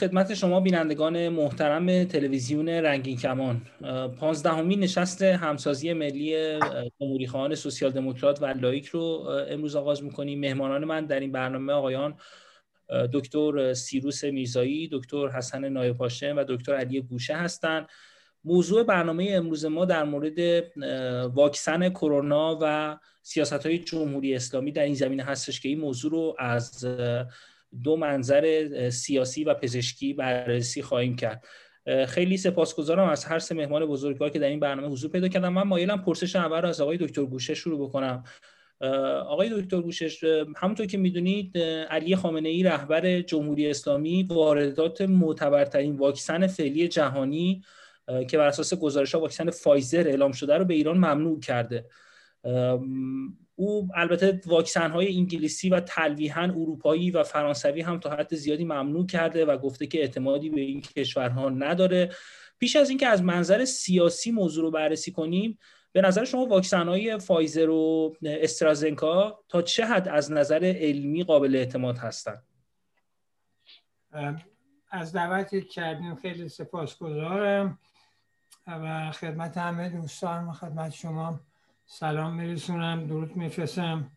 خدمت شما بینندگان محترم تلویزیون رنگین کمان. پانزدهمین نشست همسازی ملی جمهوری خواهان سوسیال دموکرات و لایک رو امروز آغاز می‌کنیم. مهمانان من در این برنامه آقایان دکتر سیروس میرزایی دکتر حسن نایپاشم و دکتر علی گوشه هستند. موضوع برنامه امروز ما در مورد واکسن کرونا و سیاست های جمهوری اسلامی در این زمینه هستش که این موضوع رو از دو منظر سیاسی و پزشکی بررسی خواهیم کرد. خیلی سپاسگزارم از هر سه مهمان بزرگوار که در این برنامه حضور پیدا کردم من مایلم پرسش اول از آقای دکتر گوشه شروع بکنم. آقای دکتر گوشش همونطور که می‌دونید علی خامنه ای رهبر جمهوری اسلامی واردات معتبرترین واکسن فعلی جهانی که بر اساس گزارش ها واکسن فایزر اعلام شده رو به ایران ممنوع کرده. او البته واکسن های انگلیسی و تلویحا اروپایی و فرانسوی هم تا حد زیادی ممنوع کرده و گفته که اعتمادی به این کشورها نداره. پیش از اینکه از منظر سیاسی موضوع رو بررسی کنیم به نظر شما واکسن های فایزر و استرازنکا تا چه حد از نظر علمی قابل اعتماد هستند از دعوتی کردیم خیلی سپاسگزارم و خدمت همه دوستان و خدمت شما. سلام میرسونم. درود میفرستم.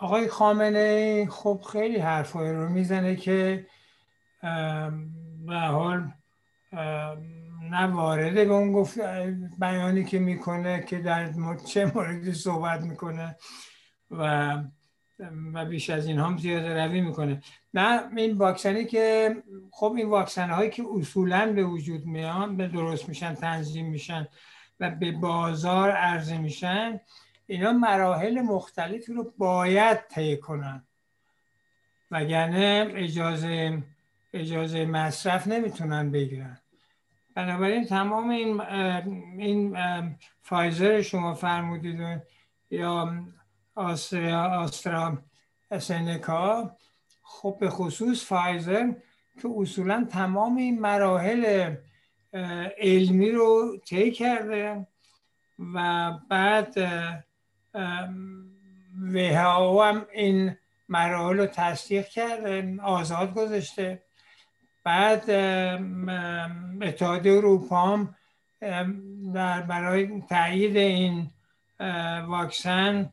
آقای خامنه خب خیلی حرفایی رو می‌زنه که به حال نه وارده به اون گفت بیانی که می‌کنه که در چه موردی صحبت می‌کنه و و بیش از این هم زیاده روی می‌کنه. نه این واکسنی که خب این واکسن هایی که اصولا به وجود میان به درست میشن تنظیم میشن و به بازار عرضه میشن اینا مراحل مختلفی رو باید طی کنن. وگرنه اجازه اجازه مصرف نمی‌تونن بگیرن. بنابراین تمام این این فایزر شما فرمودید یا آسترا آسترا سنکا خب به خصوص فایزر که اصولا تمام این مراحل علمی رو طی کرده و بعد WHO هم این مراحل رو تصدیق کرده آزاد گذاشته. بعد اتحادیه اروپا هم در برای تایید این واکسن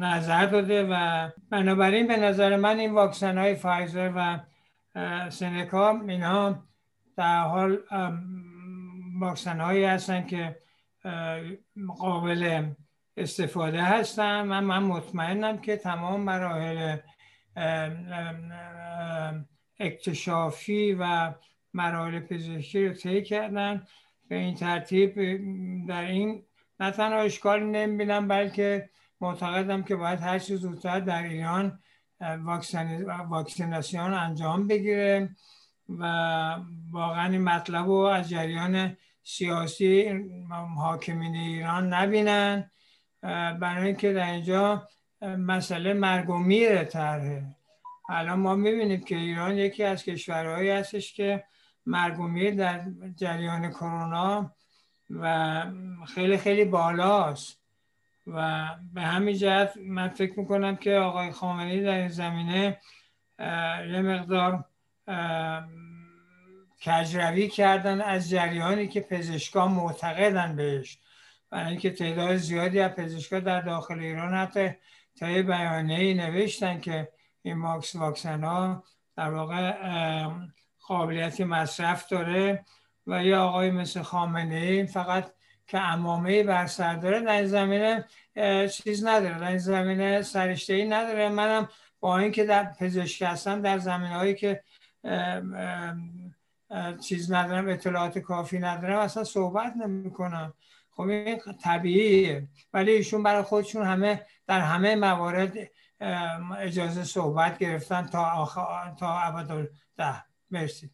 نظر داده و بنابراین به نظر من این واکسن های فایزر و سنکا اینها در حال واکسن هایی هستن که قابل استفاده هستن. من من مطمئنم که تمام مراحل اکتشافی و مراحل پزشکی رو طی کردن. به این ترتیب در این نه تنها اشکالی نمی‌بینم بلکه معتقدم که باید هر چیز زودتر در ایران واکسیناسیون انجام بگیره و واقعا این مطلب رو از جریان سیاسی حاکمین ایران نبینن. برای اینکه در اینجا مسئله مرگ و میره طرحه. الان ما می‌بینیم که ایران یکی از کشورهایی هستش که مرگ و میر در جریان کرونا و خیلی خیلی بالاست. و به همین جهت من فکر می‌کنم که آقای خامنه‌ای در این زمینه یه مقدار کجروی کردن از جریانی که پزشکان معتقدن بهش. برای اینکه تعداد زیادی از پزشکان در داخل ایران حتی یه بیانیه نوشتن که این ماکس واکسن ها در واقع قابلیت مصرف داره و یه آقای مثل خامنه ای فقط که امامه بر سر داره در این زمینه چیز نداره در این زمینه سرشته ای نداره. منم با اینکه در پزشکی هستم در زمینه هایی که چیز ندارم اطلاعات کافی ندارم اصلا صحبت نمی کنم خب این طبیعیه. ولی ایشون برای خودشون همه در همه موارد اجازه صحبت گرفتن تا آخر تا ده مرسی.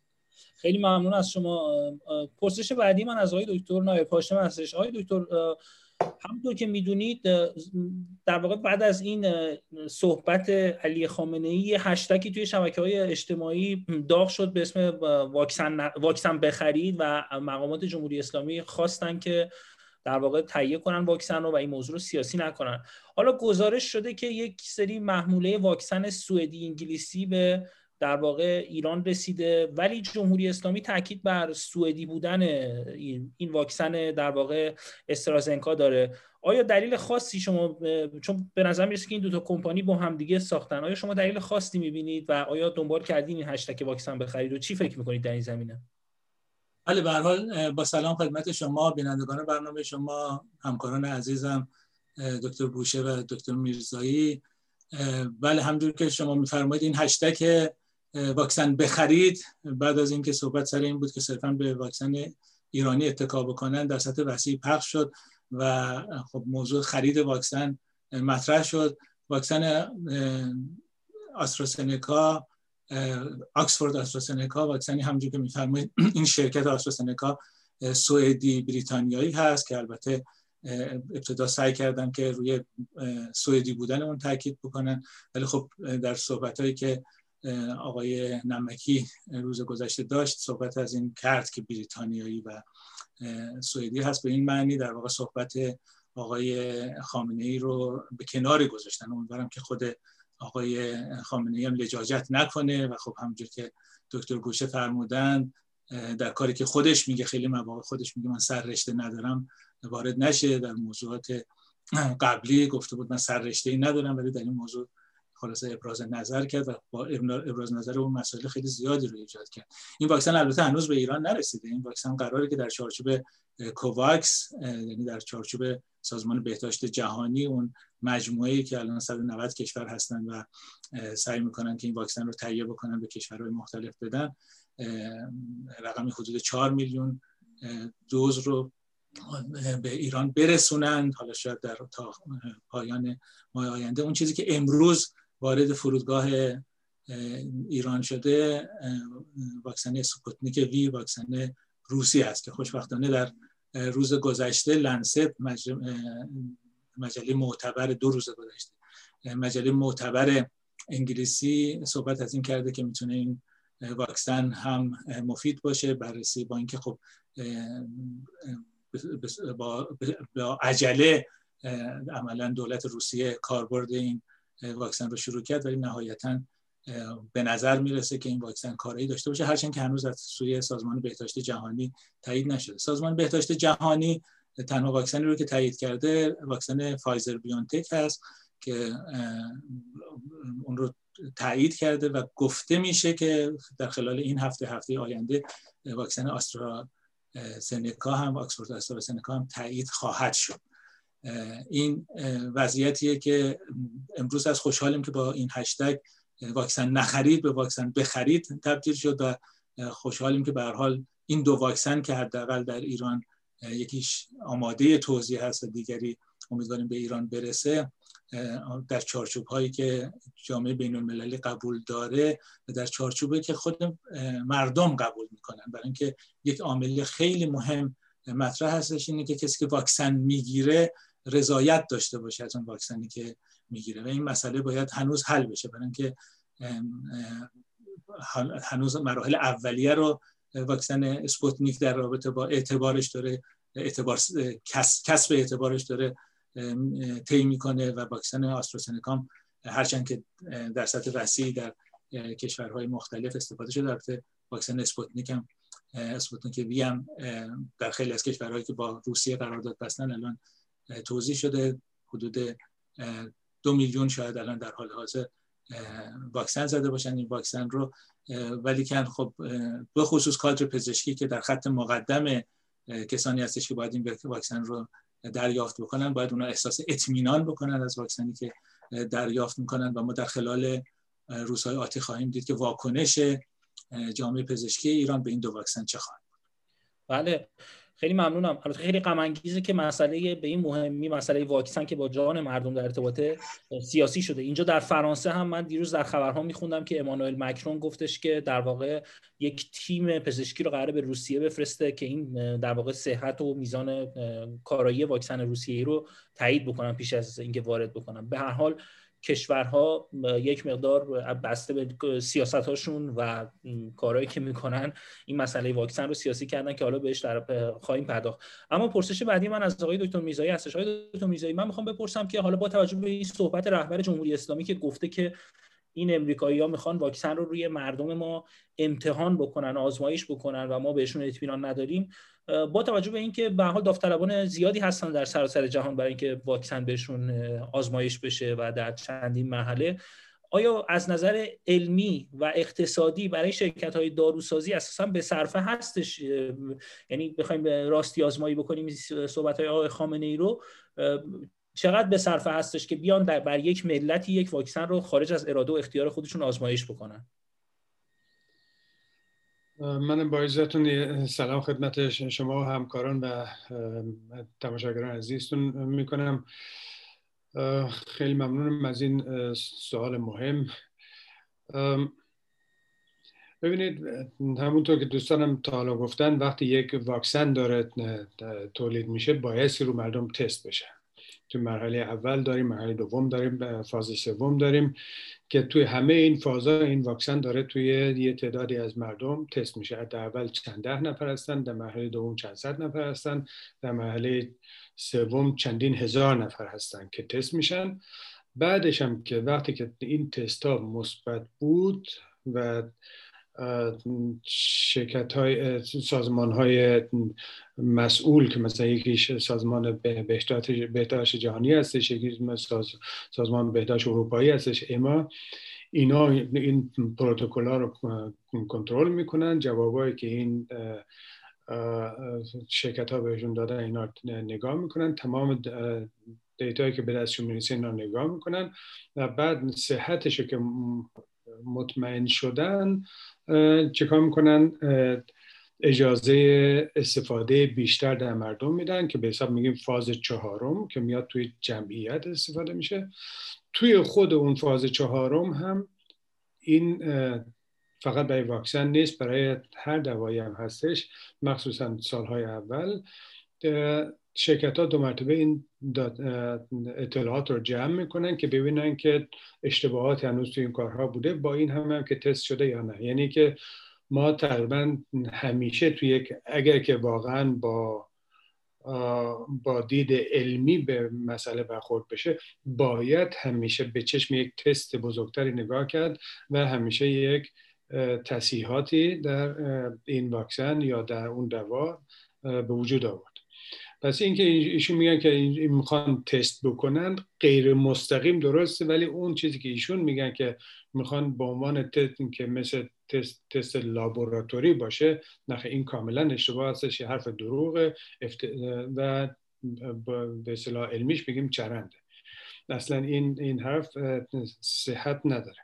خیلی ممنون از شما. پرسش بعدی من از آقای دکتر نایب هاشم هستش. آقای دکتر همونطور که می‌دونید در واقع بعد از این صحبت علی خامنه ای هشتکی توی شبکه های اجتماعی داغ شد به اسم واکسن, واکسن بخرید و مقامات جمهوری اسلامی خواستن که در واقع تهیه کنن واکسن رو و این موضوع رو سیاسی نکنن. حالا گزارش شده که یک سری محموله واکسن سوئدی انگلیسی به در واقع ایران رسیده. ولی جمهوری اسلامی تاکید بر سوئدی بودن این واکسن در واقع استرازنکا داره. آیا دلیل خاصی شما چون به نظر می‌رسه که این دو تا کمپانی با هم دیگه ساختن آیا شما دلیل خاصی می‌بینید و آیا دنبال کردین این هشتگ واکسن بخرید و چی فکر می‌کنید در این زمینه؟ بله به حال با سلام خدمت شما بینندگان برنامه شما همکاران عزیزم دکتر بوشه و دکتر میرزایی. بله همجور که شما میفرمایید این هشتگ واکسن بخرید. بعد از اینکه صحبت سر این بود که صرفا به واکسن ایرانی اتکا بکنن در سطح وسیع پخش شد و خب موضوع خرید واکسن مطرح شد. واکسن آستراسنکا آکسفورد آستراسنکا واکسنی همونجور که میفرمایید این شرکت آستراسنکا سوئدی بریتانیایی هست که البته ابتدا سعی کردن که روی سوئدی بودن اون تاکید بکنن. ولی خب در صحبت هایی که آقای نمکی روز گذشته داشت صحبت از این کرد که بریتانیایی و سوئدی هست. به این معنی در واقع صحبت آقای خامنه ای رو به کنار گذاشتن. امیدوارم که خود آقای خامنه ای هم لجاجت نکنه و خب همونجور که دکتر گوشه فرمودن در کاری که خودش میگه خیلی مواقع خودش میگه من سر رشته ندارم وارد نشه. در موضوعات قبلی گفته بود من سر رشته ای ندارم ولی در این موضوع خلاصه ابراز نظر کرد و با ابراز نظر اون مسائل خیلی زیادی رو ایجاد کرد. این واکسن البته هنوز به ایران نرسیده. این واکسن قراره که در چارچوب کوواکس یعنی در چارچوب سازمان بهداشت جهانی اون مجموعه که الان 190 کشور هستن و سعی می‌کنن که این واکسن رو تهیه بکنن به کشورهای مختلف بدن رقمی حدود 4 میلیون دوز رو به ایران برسونند حالا شاید در تا پایان ماه آینده. اون چیزی که امروز وارد فرودگاه ایران شده واکسن سپوتنیک وی واکسن روسی است که خوشبختانه در روز گذشته لنست مجله معتبر دو روز گذشته مجله معتبر انگلیسی صحبت از این کرده که می‌تونه این واکسن هم مفید باشه بررسی با اینکه خب با عجله عملا دولت روسیه کاربرد این واکسن رو شروع کرد ولی نهایتا به نظر می‌رسه که این واکسن کارایی داشته باشه. هرچند که هنوز از سوی سازمان بهداشت جهانی تایید نشده. سازمان بهداشت جهانی تنها واکسنی رو که تایید کرده واکسن فایزر بیونتک هست که اون رو تایید کرده و گفته میشه که در خلال این هفته هفته آینده واکسن آسترا سنکا هم آکسفورد آسترا سنکا هم تایید خواهد شد. این وضعیتیه که امروز از خوشحالیم که با این هشتگ واکسن نخرید به واکسن بخرید تبدیل شد و خوشحالیم که به حال این دو واکسن که حداقل در ایران یکیش آماده توضیح هست و دیگری امیدواریم به ایران برسه. در چارچوب هایی که جامعه بین المللی قبول داره و در چارچوبی که خود مردم قبول می‌کنن. برای اینکه یک عامل خیلی مهم مطرح هستش اینه که کسی که واکسن می‌گیره رضایت داشته باشه از اون واکسنی که می‌گیره و این مسئله باید هنوز حل بشه برای اینکه هنوز مراحل اولیه رو واکسن اسپوتنیک در رابطه با اعتبارش داره اعتبار کسب اعتبارش داره طی می‌کنه و واکسن آسترازنکام هرچند که در سطح وسیع در کشورهای مختلف استفاده شده. البته واکسن اسپوتنیک هم اسپوتنیک وی هم در خیلی از کشورهایی که با روسیه قرارداد بستن الان توزیع شده حدود دو میلیون شاید الان در حال حاضر واکسن زده باشن. این واکسن رو ولیکن خب به خصوص کادر پزشکی که در خط مقدم کسانی هستش که باید این واکسن رو دریافت بکنن باید اونا احساس اطمینان بکنن از واکسنی که دریافت می‌کنن و ما در خلال روزهای آتی خواهیم دید که واکنش جامعه پزشکی ایران به این دو واکسن چه خواهد بله. خیلی ممنونم. البته خیلی غم انگیزه که مسئله به این مهمی مسئله واکسن که با جان مردم در ارتباط سیاسی شده. اینجا در فرانسه هم من دیروز در خبرها میخوندم که امانوئل مکرون گفتش که در واقع یک تیم پزشکی رو قراره به روسیه بفرسته که این در واقع صحت و میزان کارایی واکسن روسیه رو تایید بکنن پیش از اینکه وارد بکنن. به هر حال کشورها یک مقدار بسته به سیاست هاشون و کارهایی که می‌کنن این مسئله واکسن رو سیاسی کردن که حالا بهش در خواهیم پرداخت. اما پرسش بعدی من از آقای دکتر میزایی هستش. آقای دکتر میزایی من می‌خوام بپرسم که حالا با توجه به این صحبت رهبر جمهوری اسلامی که گفته که این امریکایی ها می‌خوان واکسن رو روی مردم ما امتحان بکنن آزمایش بکنن و ما بهشون اطمینان نداریم با توجه به اینکه به حال داوطلبان زیادی هستن در سراسر جهان برای اینکه واکسن بهشون آزمایش بشه و در چندین مرحله آیا از نظر علمی و اقتصادی برای شرکت های داروسازی اساسا به صرفه هستش؟ یعنی بخوایم راستی آزمایی بکنیم صحبت های آقای خامنه ای رو چقدر به صرفه هستش که بیان در بر یک ملتی یک واکسن رو خارج از اراده و اختیار خودشون آزمایش بکنن؟ من با عزتون سلام خدمت شما و همکاران و تماشاگران عزیزتون می‌کنم. خیلی ممنونم از این سوال مهم. ببینید همونطور که دوستانم تا حالا گفتن وقتی یک واکسن داره تولید میشه بایستی رو مردم تست بشه تو مرحله اول داریم مرحله دوم داریم فاز سوم داریم که توی همه این فازا این واکسن داره توی یه تعدادی از مردم تست میشه. در اول چند ده نفر هستن در مرحله دوم چند صد نفر هستن در مرحله سوم چندین هزار نفر هستن که تست میشن. بعدش هم که وقتی که این تست ها مثبت بود و شرکت های سازمان های مسئول که مثلا یکیش سازمان بهداشت جهانی هستش یکی سازمان بهداشت اروپایی هستش اما اینا این پروتکل ها رو کنترل می‌کنن جوابایی که این شرکت ها بهشون دادن اینا نگاه می‌کنن تمام دیتایی که به دستشون می‌رسه اینا نگاه می‌کنن و بعد صحتش که مطمئن شدن چکار می‌کنن؟ اجازه استفاده بیشتر در مردم میدن که به حساب میگیم فاز چهارم که میاد توی جمعیت استفاده میشه. توی خود اون فاز چهارم هم این فقط برای واکسن نیست برای هر دوایی هم هستش مخصوصا سالهای اول. شرکت ها دو مرتبه این اطلاعات رو جمع می‌کنن که ببینن که اشتباهات هنوز توی این کارها بوده با این هم, هم که تست شده یا نه. یعنی که ما تقریبا همیشه توی یک اگر که واقعا با با دید علمی به مسئله برخورد بشه باید همیشه به چشم یک تست بزرگتری نگاه کرد و همیشه یک تصیحاتی در این واکسن یا در اون دوا به وجود آورد. پس اینکه ایشون میگن که می‌خوان تست بکنن غیر مستقیم درسته ولی اون چیزی که ایشون میگن که می‌خوان به عنوان تست که مثل تست, تست لابوراتوری باشه نخه این کاملا اشتباه هستش حرف دروغ و به اصطلاح علمیش بگیم چرنده. اصلا این این حرف صحت نداره.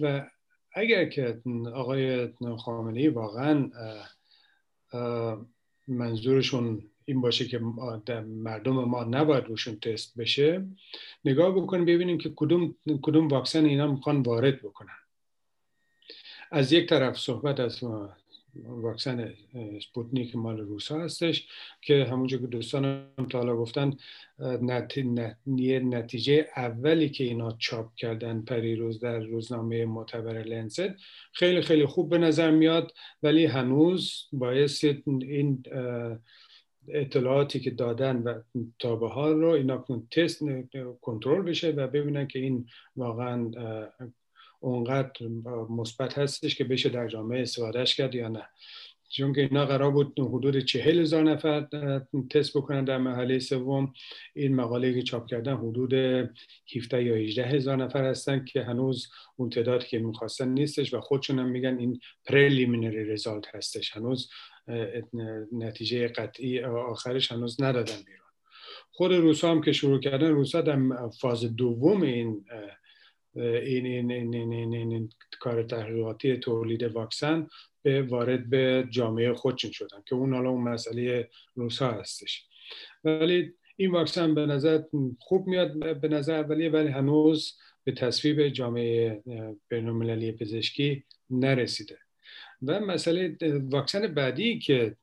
و اگر که آقای خامنه واقعا منظورشون این باشه که مردم ما نباید روشون تست بشه. نگاه بکنیم ببینیم که کدوم, کدوم واکسن اینا می‌خوان وارد بکنن. از یک طرف صحبت از واکسن سپوتنیک مال روسا هستش که همونجور که دوستانم تا حالا گفتن نتیجه اولی که اینا چاپ کردن پریروز در روزنامه معتبر لنست خیلی خیلی خوب به نظر میاد ولی هنوز باعث این اطلاعاتی که دادن و تا به حال رو اینا تست کنترل بشه و ببینن که این واقعا اونقدر مثبت هستش که بشه در جامعه استفادهش کرد یا نه. چون که اینا قرار بود حدود چهل هزار نفر تست بکنن در مرحله سوم. این مقاله که چاپ کردن حدود 17 یا 18 هزار نفر هستن که هنوز اون تعدادی که می‌خواستن نیستش و خودشون هم میگن این preliminary result هستش. هنوز نتیجه قطعی آخرش هنوز ندادن بیرون. خود روسا هم که شروع کردن روسا در فاز دوم این این, این, این, این, این, این کار تحقیقاتی تولید واکسن به وارد به جامعه خودشون شدن که اون حالا اون مسئله روسا هستش. ولی این واکسن به نظر خوب میاد به نظر ولی ولی هنوز به تصویب جامعه بینالمللی پزشکی نرسیده. و مسئله واکسن بعدی که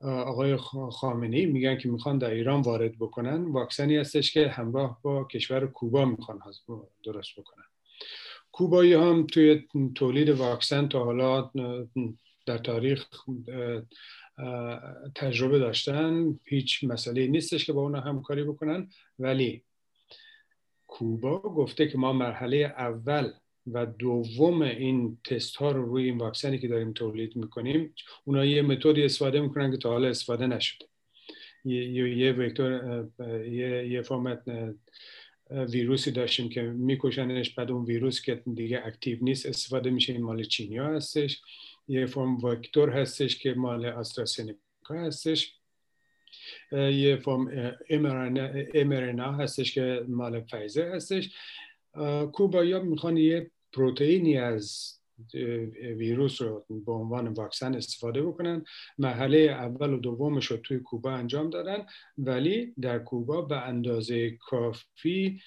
آقای خامنی میگن که می‌خوان در ایران وارد بکنن واکسنی هستش که همراه با کشور کوبا می‌خوان درست بکنن. کوبایی هم توی تولید واکسن تا حالا در تاریخ تجربه داشتن هیچ مسئله نیستش که با اونا همکاری بکنن. ولی کوبا گفته که ما مرحله اول و دوم این تست ها رو روی این واکسنی که داریم تولید می‌کنیم اونا یه متدی استفاده می‌کنن که تا حالا استفاده نشده. یه, یه vector یه, یه فرمت ویروسی داشتیم که میکشنش بعد اون ویروس که دیگه active نیست استفاده میشه. این مال چینیا هستش. یه فرم vector هستش که مال آسترازنکا هستش. یه فرم mRNA هستش که مال فایزر هستش. کوبایی می‌خوان یه پروتئینی از ویروس رو به عنوان واکسن استفاده بکنن. مرحله اول و دومش رو توی کوبا انجام دادن. ولی در کوبا به اندازه کافی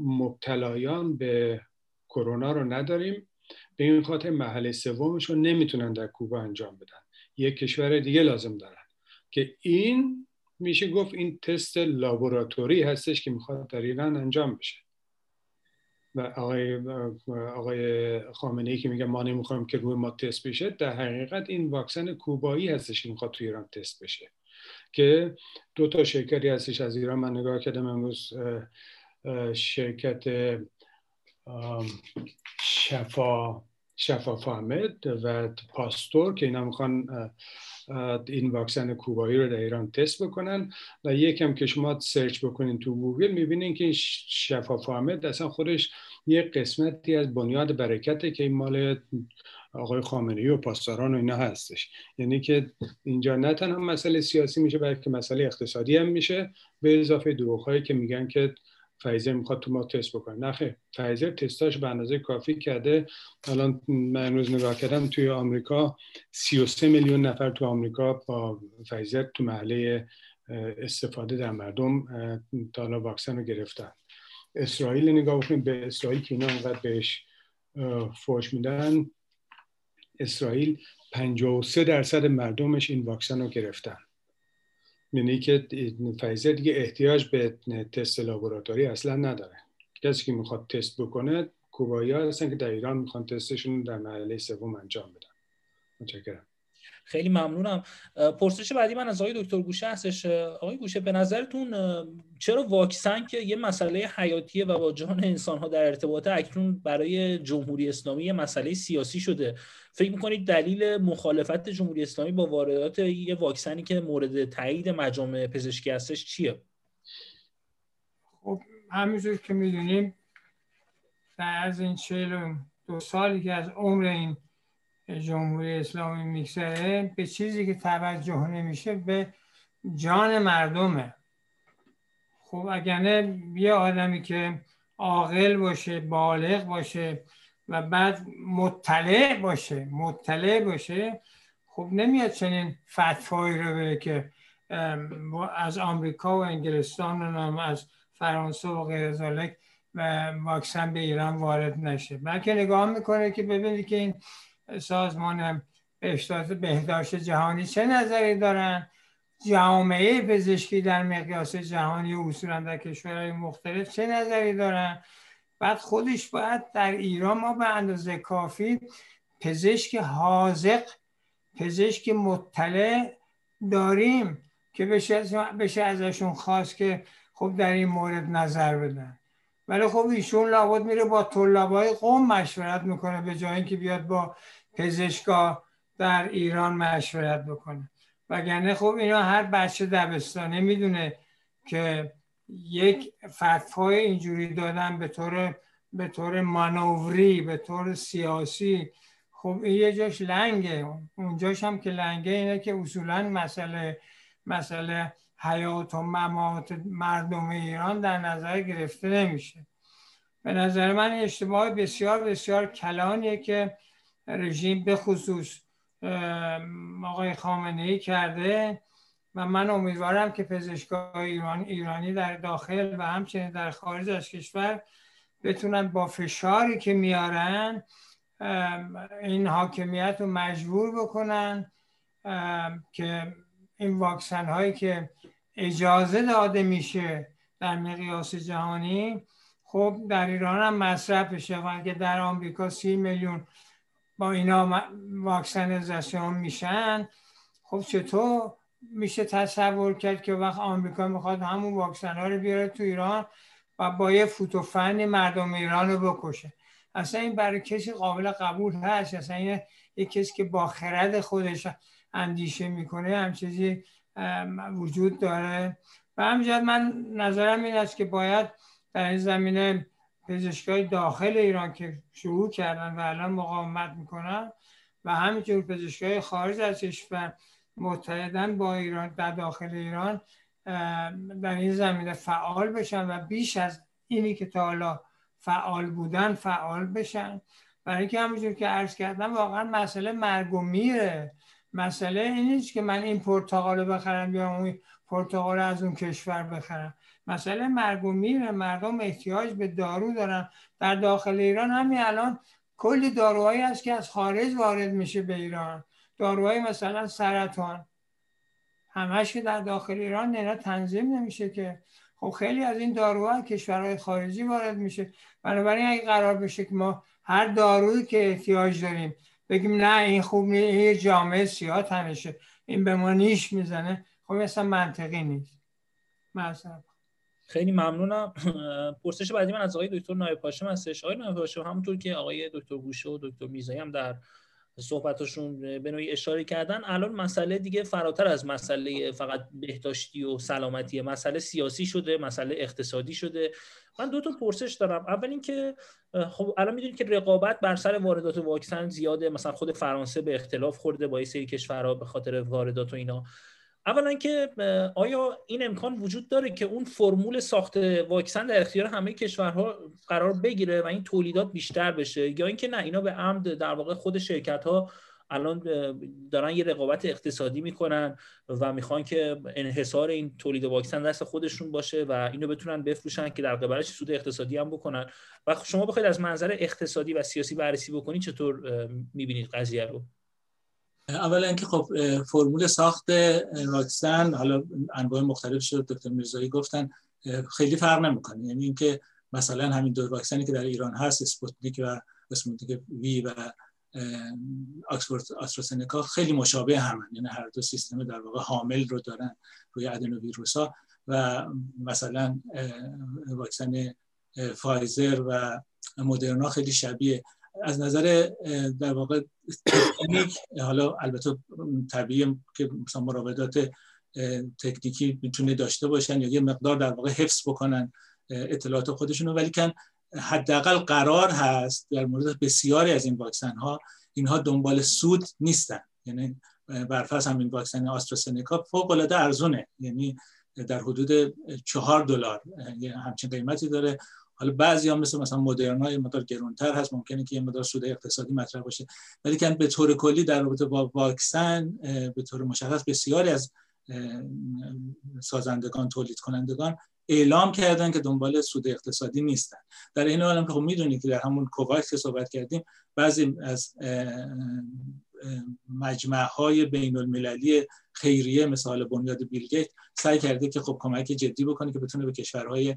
مبتلایان به کرونا رو نداریم. به این خاطر مرحله سومش رو نمی‌تونن در کوبا انجام بدن. یک کشور دیگه لازم دارن. که این میشه گفت این تست لابوراتوری هستش که می‌خواد در ایران انجام بشه. آقای آقای خامنه ای که میگه ما نمی‌خوایم که روی ما تست بشه در حقیقت این واکسن کوبایی هستش که می‌خواد تو ایران تست بشه که دو تا شرکتی هستش. از ایران من نگاه کردم امروز شرکت شفا شفا فامد و پاستور که اینا می‌خوان این واکسن کوبایی رو در ایران تست بکنن. و یکم که شما search بکنین تو گوگل می‌بینین که شفا فامد اصلا خودش یه قسمتی از بنیاد برکته که این مال آقای خامنه‌ای و پاسداران و اینا هستش. یعنی که اینجا نه تنها مسئله سیاسی میشه بلکه مسئله اقتصادی هم میشه به اضافه دروغهایی که میگن که فایزر می‌خواد تو ما تست بکنه. نه فایزر تستاش به اندازه کافی کرده. الان من امروز نگاه کردم توی آمریکا 33 میلیون نفر تو آمریکا با فایزر تو محله استفاده در مردم تا واکسن رو گرفتن. اسرائیل نگاه بکنیم به اسرائیل که اینا انقدر بهش فوش میدن. اسرائیل 53 درصد مردمش این واکسن رو گرفتن. یعنی که فایزر دیگه احتیاج به تست لابوراتوری اصلا نداره. کسی که می‌خواد تست بکنه کوبایی هستن که در ایران می‌خوان تستشون در مرحله سوم انجام بدن. متشکرم. خیلی ممنونم. پرسش بعدی من از آقای دکتر گوشه هستش. آقای گوشه به نظرتون چرا واکسن که یه مسئله حیاتیه و با جان انسان ها در ارتباط اکنون برای جمهوری اسلامی یه مسئله سیاسی شده؟ فکر می‌کنید دلیل مخالفت جمهوری اسلامی با واردات یه واکسنی که مورد تایید مجامع پزشکی هستش چیه؟ خب همینجور که می‌دونیم در از این چهل دو سالی که از عمر این جمهوری اسلامی میگذره به چیزی که توجه نمیشه به جان مردمه. خب اگر یه آدمی که عاقل باشه بالغ باشه و بعد مطلع باشه مطلع باشه خب نمیاد چنین فتفایی رو بره که از آمریکا و انگلستان و از فرانسه و غیر و واکسن به ایران وارد نشه. بلکه نگاه می‌کنه که ببینید که این سازمان بهداشت جهانی چه نظری دارن؟ جامعه پزشکی در مقیاس جهانی و اصولا در کشورهای مختلف چه نظری دارن؟ بعد خودش باید در ایران ما به اندازه کافی پزشک حاضق پزشک مطلع داریم که بشه, بشه ازشون خواست که خب در این مورد نظر بدن. ولی خب ایشون لابد میره با طلابای قوم مشورت می‌کنه به جای اینکه بیاد با پزشکا در ایران مشورت بکنه. وگرنه خب اینا هر بچه دبستانه می‌دونه که یک فتوای اینجوری دادن به طور به طور مانوری به طور سیاسی. خب این یه جاش لنگه. اونجاش هم که لنگه اینه که اصولا مسئله مسئله حیات و ممات مردم ایران در نظر گرفته نمیشه. به نظر من اشتباه بسیار بسیار کلانیه که رژیم به خصوص آقای خامنه ای کرده و من امیدوارم که پزشکای ایران ایرانی در داخل و همچنین در خارج از کشور بتونن با فشاری که میارن این حاکمیت رو مجبور بکنن که این واکسن هایی که اجازه داده میشه در مقیاس جهانی خب در ایران هم مصرف بشه که در آمریکا سی میلیون با اینا واکسنیزاسیون میشن. خب چطور میشه تصور کرد که وقت آمریکا می‌خواد همون واکسن ها رو بیاره تو ایران و با یه فوتوفن مردم ایران رو بکشه؟ اصلا این برای کسی قابل قبول هست؟ اصلا این یک کسی که با خرد خودش اندیشه می‌کنه هم چیزی وجود داره؟ و همجد من نظرم این است که باید در این زمینه پزشکای داخل ایران که شروع کردن و الان مقاومت می‌کنن و همینطور پزشکای خارج از کشور متحدن با ایران در داخل ایران در این زمینه فعال بشن و بیش از اینی که تا حالا فعال بودن فعال بشن. برای اینکه همونجور که عرض کردم واقعا مسئله مرگ و میره. مسئله این نیست که من این پرتقال بخرم یا اون پرتقال از اون کشور بخرم. مسئله مرگ و میره مردم احتیاج به دارو دارن. در داخل ایران همین الان کلی داروهایی هست که از خارج وارد میشه به ایران. داروهای مثلا سرطان. همش که در داخل ایران نه تنظیم نمیشه که. خب خیلی از این داروها کشورهای خارجی وارد میشه. بنابراین اگه قرار بشه که ما هر دارویی که احتیاج داریم بگیم نه این خوب نیست این جامعه سیاه تنشه این به ما نیش می‌زنه. خب اصلا منطقی نیست. مثلا خیلی ممنونم. پرسش بعدی من از آقای دکتر نایب هاشم هستش. آقای نایب هاشم همونطور که آقای دکتر گوشه و دکتر میزایی هم در صحبتاشون به نوعی اشاره کردن الان مسئله دیگه فراتر از مسئله فقط بهداشتی و سلامتی مسئله سیاسی شده مسئله اقتصادی شده. من دو تا پرسش دارم. اول اینکه خب الان می‌دونید که رقابت بر سر واردات واکسن زیاده. مثلا خود فرانسه به اختلاف خورده با سری کشورها به خاطر واردات و اینا. اولا که آیا این امکان وجود داره که اون فرمول ساخت واکسن در اختیار همه کشورها قرار بگیره و این تولیدات بیشتر بشه؟ یا اینکه نه اینا به عمد در واقع خود شرکت ها الان دارن یه رقابت اقتصادی می‌کنن و می‌خوان که انحصار این تولید واکسن دست خودشون باشه و اینو بتونن بفروشن که در قبالش سود اقتصادی هم بکنن. و شما بخواید از منظر اقتصادی و سیاسی بررسی بکنید چطور می‌بینید قضیه رو؟ اولا اینکه خب فرمول ساخت واکسن حالا انواع مختلف شد. دکتر میرزایی گفتن خیلی فرق نمی‌کنه. یعنی اینکه مثلا همین دو واکسنی که در ایران هست اسپوتنیک و اسپوتنیک وی و آکسفورد آسترازنکا خیلی مشابه همن. یعنی هر دو سیستم در واقع حامل رو دارن روی آدنوویروس ها و مثلا واکسن فایزر و مدرنا خیلی شبیه. از نظر در واقع تکنیک حالا البته طبیعی که مثلا مراودات تکنیکی می‌تونه داشته باشن یا یه مقدار در واقع حفظ بکنن اطلاعات خودشون ولی کن حداقل قرار هست در مورد بسیاری از این واکسن ها اینها دنبال سود نیستن. یعنی برفرض همین واکسن آستراسنکا فوق العاده ارزونه. یعنی در حدود چهار دلار همچین قیمتی داره. حالا بعضی هم مثل مثلا مدرنا یه مقدار گرونتر هست ممکنه که یه مقدار سود اقتصادی مطرح باشه. ولی که به طور کلی در رابطه با واکسن به طور مشخص بسیاری از سازندگان تولید کنندگان اعلام کردن که دنبال سود اقتصادی نیستن. در این حال هم که خب می‌دونید که در همون کوواکس که صحبت کردیم بعضی از مجمع های بین المللی خیریه مثل بنیاد بیل گیت سعی کرده که خب کمک جدی بکنه که بتونه به کشورهای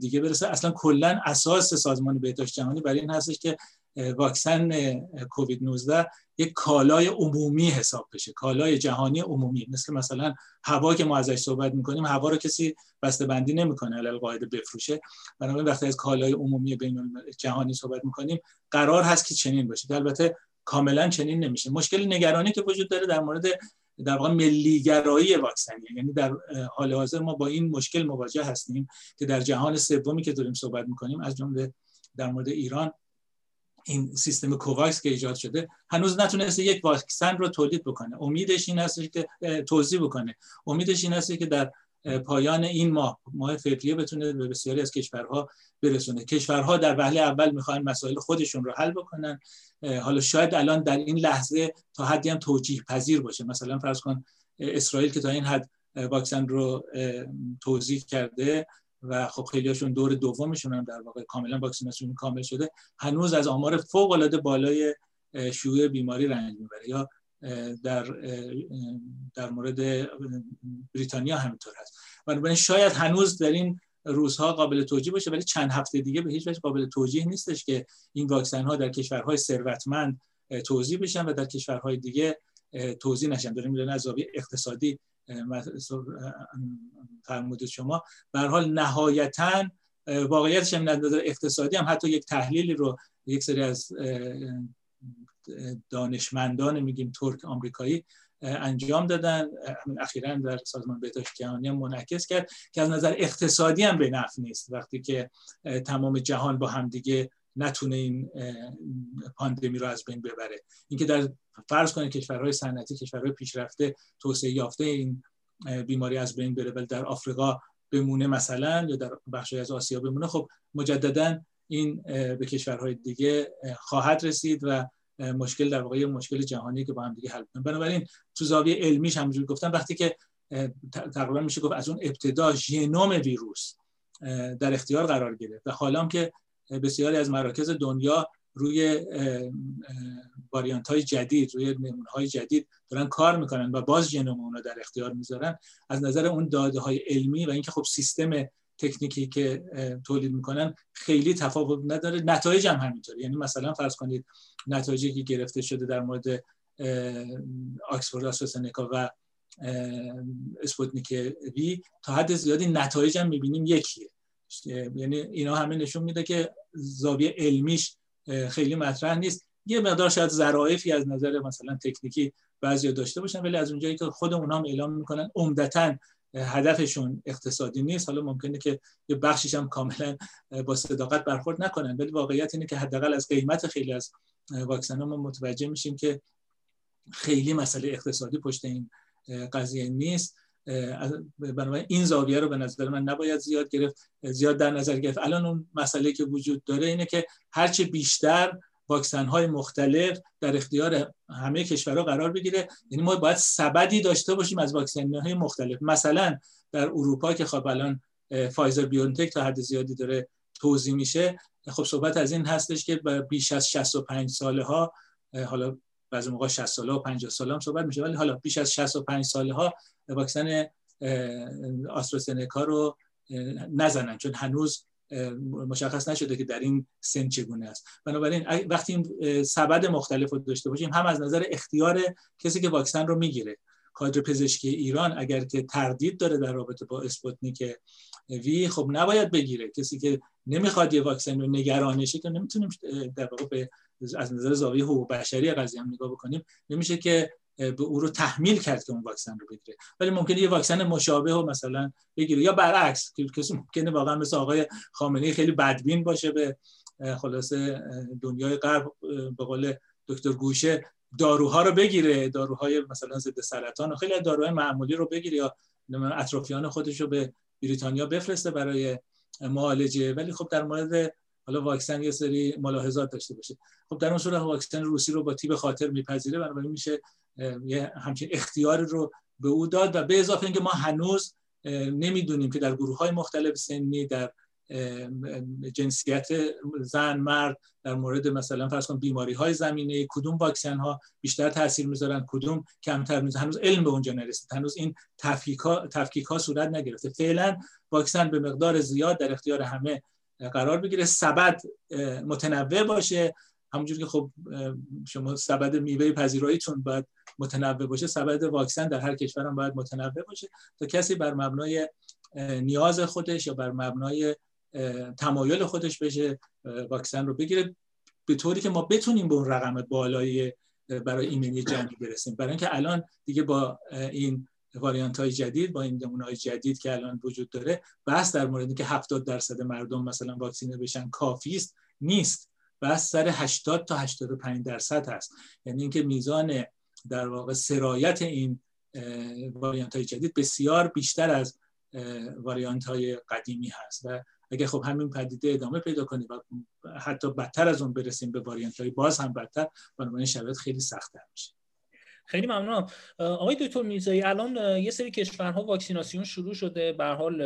دیگه برسه. اصلا کلا اساس سازمان بهداشت جهانی برای این هستش که واکسن کووید 19 یک کالای عمومی حساب بشه کالای جهانی عمومی. مثل مثلا هوا که ما ازش صحبت می‌کنیم هوا رو کسی بسته بندی نمی‌کنه علل قاعده بفروشه. بنابراین وقتی از کالای عمومی بین جهانی صحبت می‌کنیم قرار هست که چنین باشه. البته کاملا چنین نمیشه. مشکل نگرانی که وجود داره در مورد در واقع ملیگرایی واکسنی یعنی در حال حاضر ما با این مشکل مواجه هستیم که در جهان سومی که داریم صحبت می‌کنیم از جمله در مورد ایران این سیستم کوواکس که ایجاد شده هنوز نتونسته یک واکسن رو تولید بکنه. امیدش این هست که توضیح بکنه. امیدش این هست که در پایان این ماه ماه فوریه بتونه به بسیاری از کشورها برسونه. کشورها در وهله اول می‌خوان مسائل خودشون رو حل بکنن. حالا شاید الان در این لحظه تا حدی هم توجیه پذیر باشه. مثلا فرض کن اسرائیل که تا این حد واکسن رو توضیح کرده و خب خیلیاشون دور دومشون هم در واقع کاملا واکسیناسیون کامل شده هنوز از آمار فوق العاده بالای شیوع بیماری رنج می‌بره یا در در مورد بریتانیا همینطور هست. بنابراین شاید هنوز در این روزها قابل توجیه باشه ولی چند هفته دیگه به هیچ وجه قابل توجیه نیستش که این واکسن ها در کشورهای ثروتمند توضیح بشن و در کشورهای دیگه توضیح نشن. داریم از زاویه اقتصادی فرمودید شما. به حال نهایتا واقعیتش هم نظر اقتصادی هم حتی یک تحلیلی رو یک سری از دانشمندان میگیم ترک آمریکایی انجام دادن. اخیرا در سازمان بهداشت جهانی هم منعکس کرد که از نظر اقتصادی هم به نفع نیست. وقتی که تمام جهان با همدیگه نتونه این پاندمی رو از بین ببره. اینکه در فرض کنید کشورهای صنعتی کشورهای پیشرفته توسعه یافته این بیماری از بین بره ولی در آفریقا بمونه مثلا یا در بخشی از آسیا بمونه خب مجددا این به کشورهای دیگه خواهد رسید و مشکل در واقع مشکل جهانی که با هم دیگه حل کنیم بنابراین تو زاویه علمیش همونجوری گفتم وقتی که تقریبا میشه گفت از اون ابتدا ژنوم ویروس در اختیار قرار گرفت و حالا که بسیاری از مراکز دنیا روی واریانت های جدید روی نمونه های جدید دارن کار می‌کنن و باز ژنوم اونا در اختیار می‌ذارن از نظر اون داده های علمی و اینکه خب سیستم تکنیکی که تولید می‌کنن خیلی تفاوت نداره. نتایج هم همینطوره. یعنی مثلا فرض کنید نتایجی که گرفته شده در مورد آکسفورد آسترازنکا و اسپوتنیک وی تا حد زیادی نتایج هم می‌بینیم یکیه. یعنی اینا همه نشون میده که زاویه علمیش خیلی مطرح نیست. یه مقدار شاید ظرایفی از نظر مثلا تکنیکی بعضی داشته باشن ولی از اونجایی که خود اونها هم اعلام می‌کنن عمدتا هدفشون اقتصادی نیست. حالا ممکنه که یه بخشیش هم کاملا با صداقت برخورد نکنن. ولی واقعیت اینه که حداقل از قیمت خیلی از واکسن ها ما متوجه میشیم که خیلی مسئله اقتصادی پشت این قضیه نیست. بنابراین این زاویه رو به نظر من نباید زیاد گرفت زیاد در نظر گرفت. الان اون مسئله که وجود داره اینه که هرچه بیشتر واکسن های مختلف در اختیار همه کشورها قرار بگیره. یعنی ما باید سبدی داشته باشیم از واکسن های مختلف. مثلا در اروپا که خب الان فایزر بیونتک تا حد زیادی داره توضیح میشه. خب صحبت از این هستش که بیش از 65 ساله ها حالا بعضی موقع 60 ساله و 50 ساله هم صحبت میشه ولی حالا بیش از 65 ساله ها واکسن آسترازنکا رو نزنن. چون هنوز مشخص نشده که در این سن چگونه است. بنابراین وقتی این سبد مختلف رو داشته باشیم هم از نظر اختیار کسی که واکسن رو می‌گیره. کادر پزشکی ایران اگر که تردید داره در رابطه با اسپوتنیک وی خب نباید بگیره. کسی که نمی‌خواد یه واکسن رو نگرانشه که نمی‌تونیم در واقع به از نظر زاویه حقوق بشری قضیه هم نگاه بکنیم نمیشه که به او رو تحمیل کرد که اون واکسن رو بگیره. ولی ممکنه یه واکسن مشابه و مثلا بگیره. یا برعکس کسی ممکنه واقعا مثل آقای خامنه‌ای خیلی بدبین باشه به خلاصه دنیای غرب به قول دکتر گوشه داروها رو بگیره. داروهای مثلا ضد سرطان و خیلی داروهای معمولی رو بگیره یا اطرافیان خودش رو به بریتانیا بفرسته برای معالجه. ولی خب در مورد حالا واکسن یه سری ملاحظات داشته باشه. خب در اون صورت واکسن روسی رو با تیب خاطر میپذیره بنابراین میشه یه همچین اختیار رو به او داد و به اضافه اینکه ما هنوز نمی‌دونیم که در گروه های مختلف سنی در جنسیت زن مرد در مورد مثلا فرض کن بیماری های زمینه کدوم واکسن ها بیشتر تاثیر می‌ذارن کدوم کمتر می‌ذارن. هنوز علم به اونجا نرسید. هنوز این تفکیک ها, تفکیک ها صورت نگرفته. فعلا واکسن به مقدار زیاد در اختیار همه قرار بگیره سبد متنوع باشه. همونجور که خب شما سبد میوه پذیراییتون باید متنوع باشه. سبد واکسن در هر کشور هم باید متنوع باشه تا کسی بر مبنای نیاز خودش یا بر مبنای تمایل خودش بشه واکسن رو بگیره. به طوری که ما بتونیم به اون رقم بالایی برای ایمنی جمعی برسیم. برای اینکه الان دیگه با این واریانت های جدید با این نمونه های جدید که الان وجود داره بحث در مورد اینکه 70 درصد مردم مثلا واکسینه بشن کافی است نیست. بحث سر 80 تا 85 درصد هست. یعنی اینکه میزان در واقع سرایت این واریانت های جدید بسیار بیشتر از واریانت های قدیمی هست. و اگر خب همین پدیده ادامه پیدا کنیم و حتی بدتر از اون برسیم به واریانت های باز هم بدتر بنابراین شرایط خیلی سختتر میشه. خیلی ممنونم. آقای دکتر میرزایی الان یه سری کشورها واکسیناسیون شروع شده به حال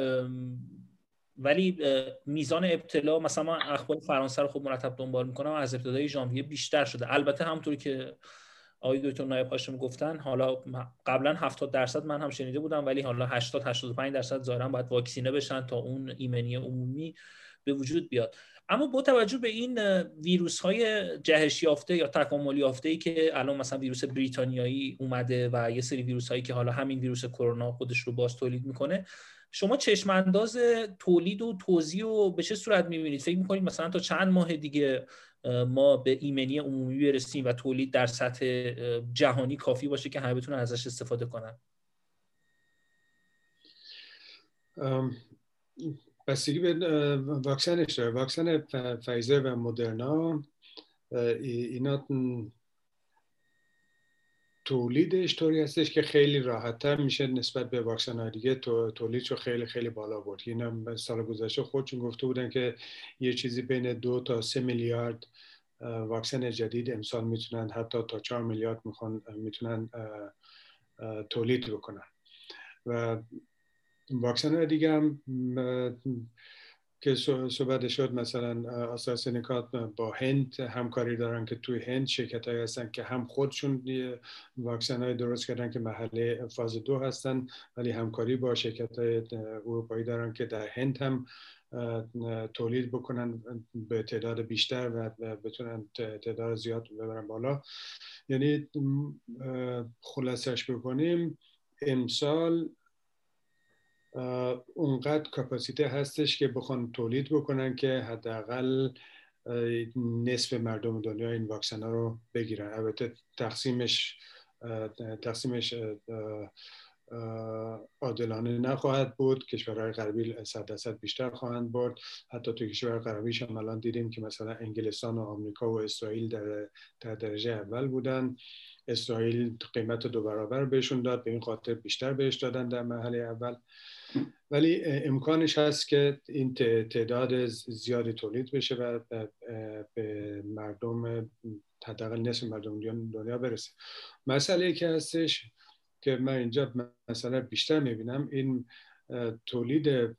ولی میزان ابتلا مثلا من اخبار فرانسه رو خب مرتب دنبال می‌کنم از ابتدای ژانویه بیشتر شده. البته همونطوری که آقای دکتر نایب هاشم گفتن حالا قبلا 70 درصد من هم شنیده بودم ولی حالا 80 85 درصد ظاهرا باید واکسینه بشن تا اون ایمنی عمومی به وجود بیاد. اما با توجه به این ویروس های جهش یافته یا تکامل یافته ای که الان مثلا ویروس بریتانیایی اومده و یه سری ویروس هایی که حالا همین ویروس کرونا خودش رو باز تولید می‌کنه شما چشم انداز تولید و توزیع و به چه صورت می‌بینید؟ فکر می‌کنید مثلا تا چند ماه دیگه ما به ایمنی عمومی برسیم و تولید در سطح جهانی کافی باشه که همه بتونن ازش استفاده کنن؟ بستگی به واکسنش داره. واکسن فایزر و مدرنا اینا تولیدش طوری هستش که خیلی راحتتر میشه نسبت به واکسن های دیگه تولیدش خیلی خیلی بالا برد. اینا سال گذشته خودشون گفته بودن که یه چیزی بین دو تا سه میلیارد واکسن جدید امسال می‌تونن حتی تا چهار میلیارد می‌تونن تولید بکنن. و واکسن های دیگه هم که صحبت شد مثلا آسترازینیکا با هند همکاری دارن که توی هند شرکت های هستن که هم خودشون واکسن های درست کردن که محله فاز دو هستن ولی همکاری با شرکت های اروپایی دارن که در هند هم تولید بکنن به تعداد بیشتر و بتونن تعداد زیاد ببرن بالا. یعنی خلاصش بکنیم امسال اونقدر کپاسیته هستش که بخوان تولید بکنن که حداقل نصف مردم دنیا این واکسن ها رو بگیرن. البته تقسیمش تقسیمش عادلانه نخواهد بود. کشورهای غربی صد درصد بیشتر خواهند برد. حتی تو کشورهای غربی هم الان دیدیم که مثلا انگلستان و آمریکا و اسرائیل در, در درجه اول بودن. اسرائیل قیمت دو برابر بهشون داد. به این خاطر بیشتر بهش دادن در محله اول. ولی امکانش هست که این تعداد زیادی تولید بشه و به مردم حداقل نصف مردم دنیا برسه. مسئله که هستش که من اینجا مثلا بیشتر می‌بینم این تولید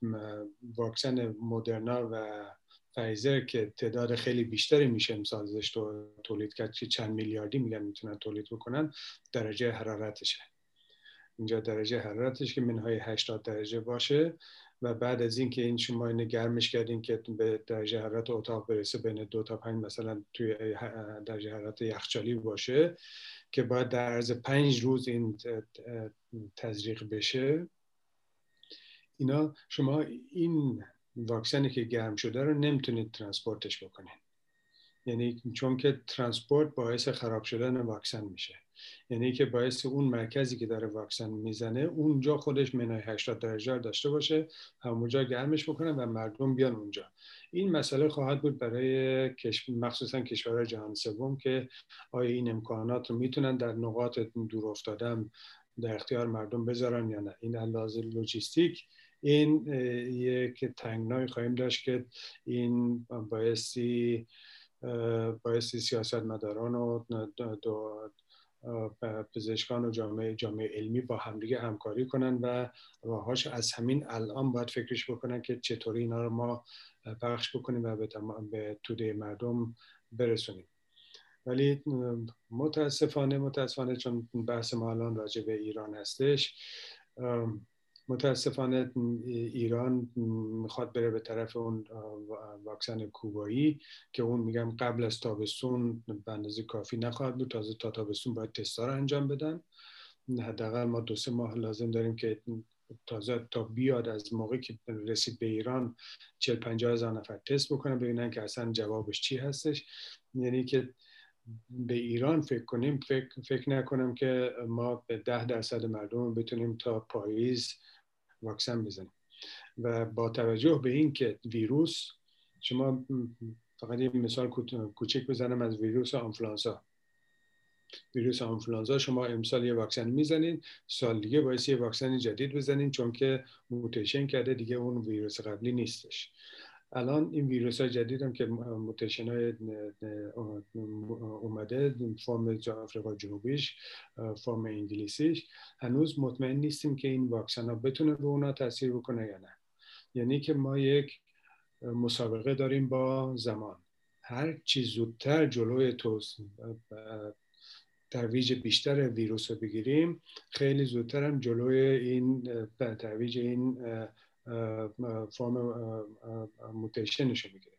واکسن مدرنا و فایزر که تعداد خیلی بیشتری میشه امسالش تولید کرد که چند میلیاردی میگن می‌تونن تولید بکنن درجه حرارتشه. اینجا درجه حرارتش که منهای 80 درجه باشه و بعد از اینکه این شما اینو گرمش کردین که به درجه حرارت اتاق برسه بین دو تا پنج مثلا توی درجه حرارت یخچالی باشه که باید در عرض پنج روز این تزریق بشه. اینا شما این واکسنی که گرم شده رو نمی‌تونید transport ش بکنید یعنی چون که transport باعث خراب شدن واکسن میشه. یعنی که باعث اون مرکزی که داره واکسن می‌زنه اونجا خودش منهای 80 درجه داشته باشه همونجا گرمش بکنن و مردم بیان اونجا. این مسئله خواهد بود برای مخصوصا کشورهای جهان سوم که آیا این امکانات رو می‌تونن در نقاط دور افتادن در اختیار مردم بذارن یا نه. این لازم لوجیستیک این یک تنگنای خواهیم داشت که این باعثی باعثی سیاست مداران و پزشکان و جامعه جامعه علمی با همدیگه همکاری کنن و راهاش از همین الان باید فکرش بکنن که چطوری اینا رو ما پخش بکنیم و به, به توده مردم برسونیم. ولی متاسفانه متاسفانه چون بحث ما الان راجع به ایران هستش متاسفانه ایران می‌خواد بره به طرف اون واکسن کوبایی که اون میگم قبل از تابستون به اندازه کافی نخواهد بود. تازه تا تابستون باید تستا رو انجام بدن. حداقل ما دو سه ماه لازم داریم که تازه تا بیاد از موقعی که رسید به ایران چل پنجاه هزار نفر تست بکنن ببینن که اصلا جوابش چی هستش. یعنی که به ایران فکر کنیم فکر, فکر نکنم که ما به ده درصد مردم بتونیم تا پاییز واکسن بزنیم و با توجه به این که ویروس شما فقط یه مثال کوچک بزنم از ویروس آنفلانزا ویروس آنفلانزا شما امسال یه واکسن می‌زنید سال دیگه باید یه واکسن جدید بزنید چون که موتیشن کرده دیگه اون ویروس قبلی نیستش. الان این ویروس های جدید هم که موتیشن های اومده فرم آفریقا جنوبیش فرم انگلیسیش هنوز مطمئن نیستیم که این واکسن ها بتونه به اونا تاثیر بکنه یا نه. یعنی که ما یک مسابقه داریم با زمان. هر چی زودتر جلوی توس ترویج بیشتر ویروس رو بگیریم خیلی زودتر هم جلوی این ترویج این فرم موتیشنش رو بگیریم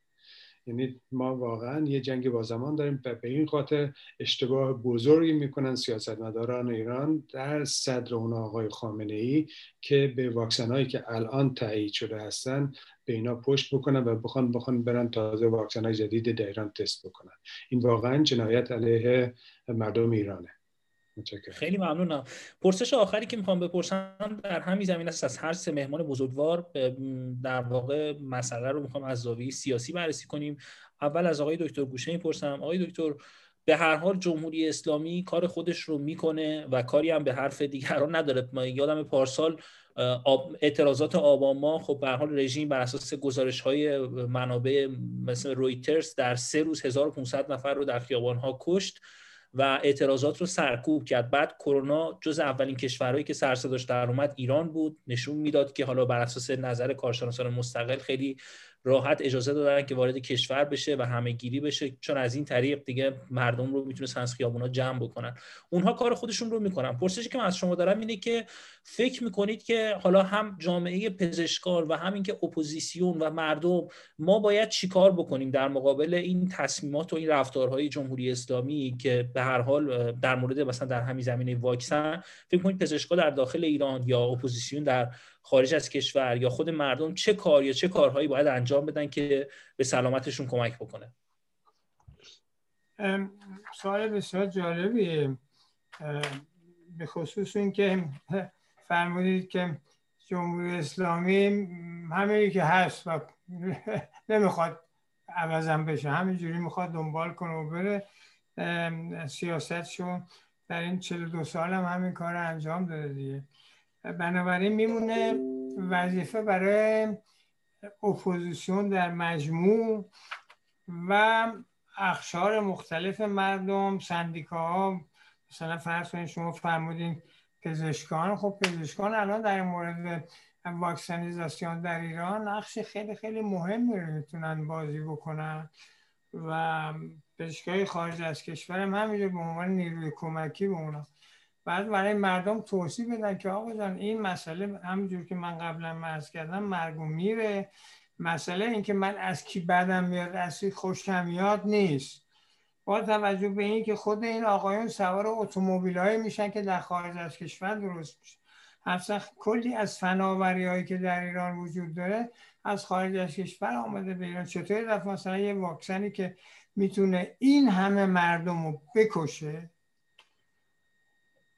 یعنی ما واقعا یه جنگ با زمان داریم. به این خاطر اشتباه بزرگی می‌کنن سیاستمداران ایران در صدر اون آقای خامنه ای که به واکسن هایی که الان تایید شده هستن به اینا پشت بکنن و بخوان بخوان برن تازه واکسن های جدید در ایران تست بکنن. این واقعا جنایت علیه مردم ایرانه. خیلی ممنونم. پرسش آخری که می‌خوام بپرسم در همین زمین است از هر سه مهمان بزرگوار در واقع مسئله رو می‌خوام از زاویه سیاسی بررسی کنیم. اول از آقای دکتر گوشه می‌پرسم. آقای دکتر به هر حال جمهوری اسلامی کار خودش رو می‌کنه و کاری هم به حرف دیگران نداره. یادم پارسال اعتراضات آباما خب به حال رژیم بر اساس گزارش های منابع مثل رویترز در سه روز 1500 نفر رو در خیابان ها کشت. و اعتراضات رو سرکوب کرد. بعد کرونا جز اولین کشورهایی که سر در اومد ایران بود. نشون می‌داد که حالا بر اساس نظر کارشناسان مستقل خیلی راحت اجازه دادن که وارد کشور بشه و همه گیری بشه چون از این طریق دیگه مردم رو می‌تونستن از خیابونا جمع بکنن. اونها کار خودشون رو می‌کنن. پرسشی که من از شما دارم اینه که فکر می‌کنید که حالا هم جامعه پزشکان و همین که اپوزیسیون و مردم ما باید چیکار بکنیم در مقابل این تصمیمات و این رفتارهای جمهوری اسلامی که به هر حال در مورد مثلا در همین زمینه واکسن فکر کنید پزشکا در داخل ایران یا اپوزیسیون در خارج از کشور یا خود مردم چه کار یا چه کارهایی باید انجام بدن که به سلامتشون کمک بکنه؟ سوال بسیار جالبیه. به خصوص اینکه فرمودید که جمهوری اسلامی همه که هست و نمی‌خواد عوضم بشه همینجوری می‌خواد دنبال کنه و بره سیاستشون در این 42 سال هم همین کار انجام داده دیگه. بنابراین میمونه وظیفه برای اپوزیسیون در مجموع و اخشار مختلف مردم سندیکاها. مثلا فرض کنید شما فرمودین پزشکان. خب پزشکان الان در مورد واکسنیزاسیون در ایران نقش خیلی خیلی مهمی رو می‌تونن بازی بکنن و پزشکای خارج از کشور هم همینجور به عنوان نیروی کمکی به اونا. بعد برای مردم توصیح بدن که آقا جان این مسئله همونجور که من قبلا مرز کردم مرگ میره. مسئله این که من از کی بدم میاد از کی خوشم میاد نیست. با توجه به این که خود این آقایون سوار اتومبیل میشن که در خارج از کشور درست میشه. اصلا کلی از فناوری هایی که در ایران وجود داره از خارج از کشور آمده به ایران. چطوری رفت مثلا یه واکسنی که می‌تونه این همه مردم رو بکشه؟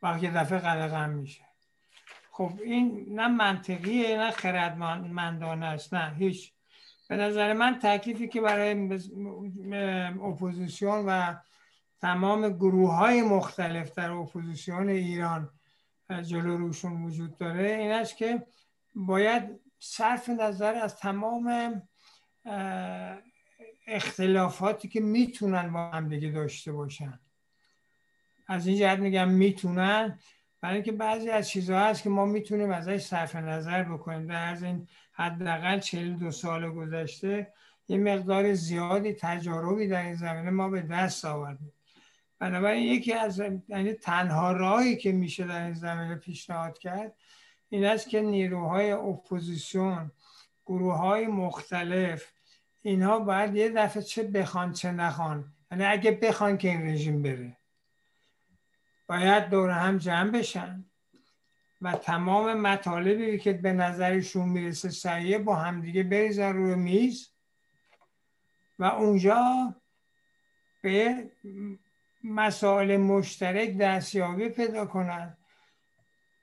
وقتی دفعه قلقم میشه. خب این نه منطقیه نه خردمندانه است نه هیچ. به نظر من تکلیفی که برای اپوزیسیون و تمام گروه های مختلف در اپوزیسیون ایران جلو روشون وجود داره این است که باید صرف نظر از تمام اختلافاتی که می‌تونن با هم دیگه داشته باشن. از این جهت میگم می‌تونن. برای اینکه بعضی از چیزها هست که ما می‌تونیم ازش صرف نظر بکنیم. در از این حداقل 42 سال گذشته یه مقدار زیادی تجاربی در این زمینه ما به دست آوردیم. بنابراین یکی از یعنی تنها راهی که میشه در این زمینه پیشنهاد کرد این است که نیروهای اپوزیسیون گروه های مختلف اینها باید یه دفعه چه بخوان چه نخوان. یعنی اگه بخوان که این رژیم بره. باید دور هم جمع بشن. و تمام مطالبی که به نظرشون می‌رسه سریع با همدیگه بریزن روی میز و اونجا به مسائل مشترک دستیابی پیدا کنن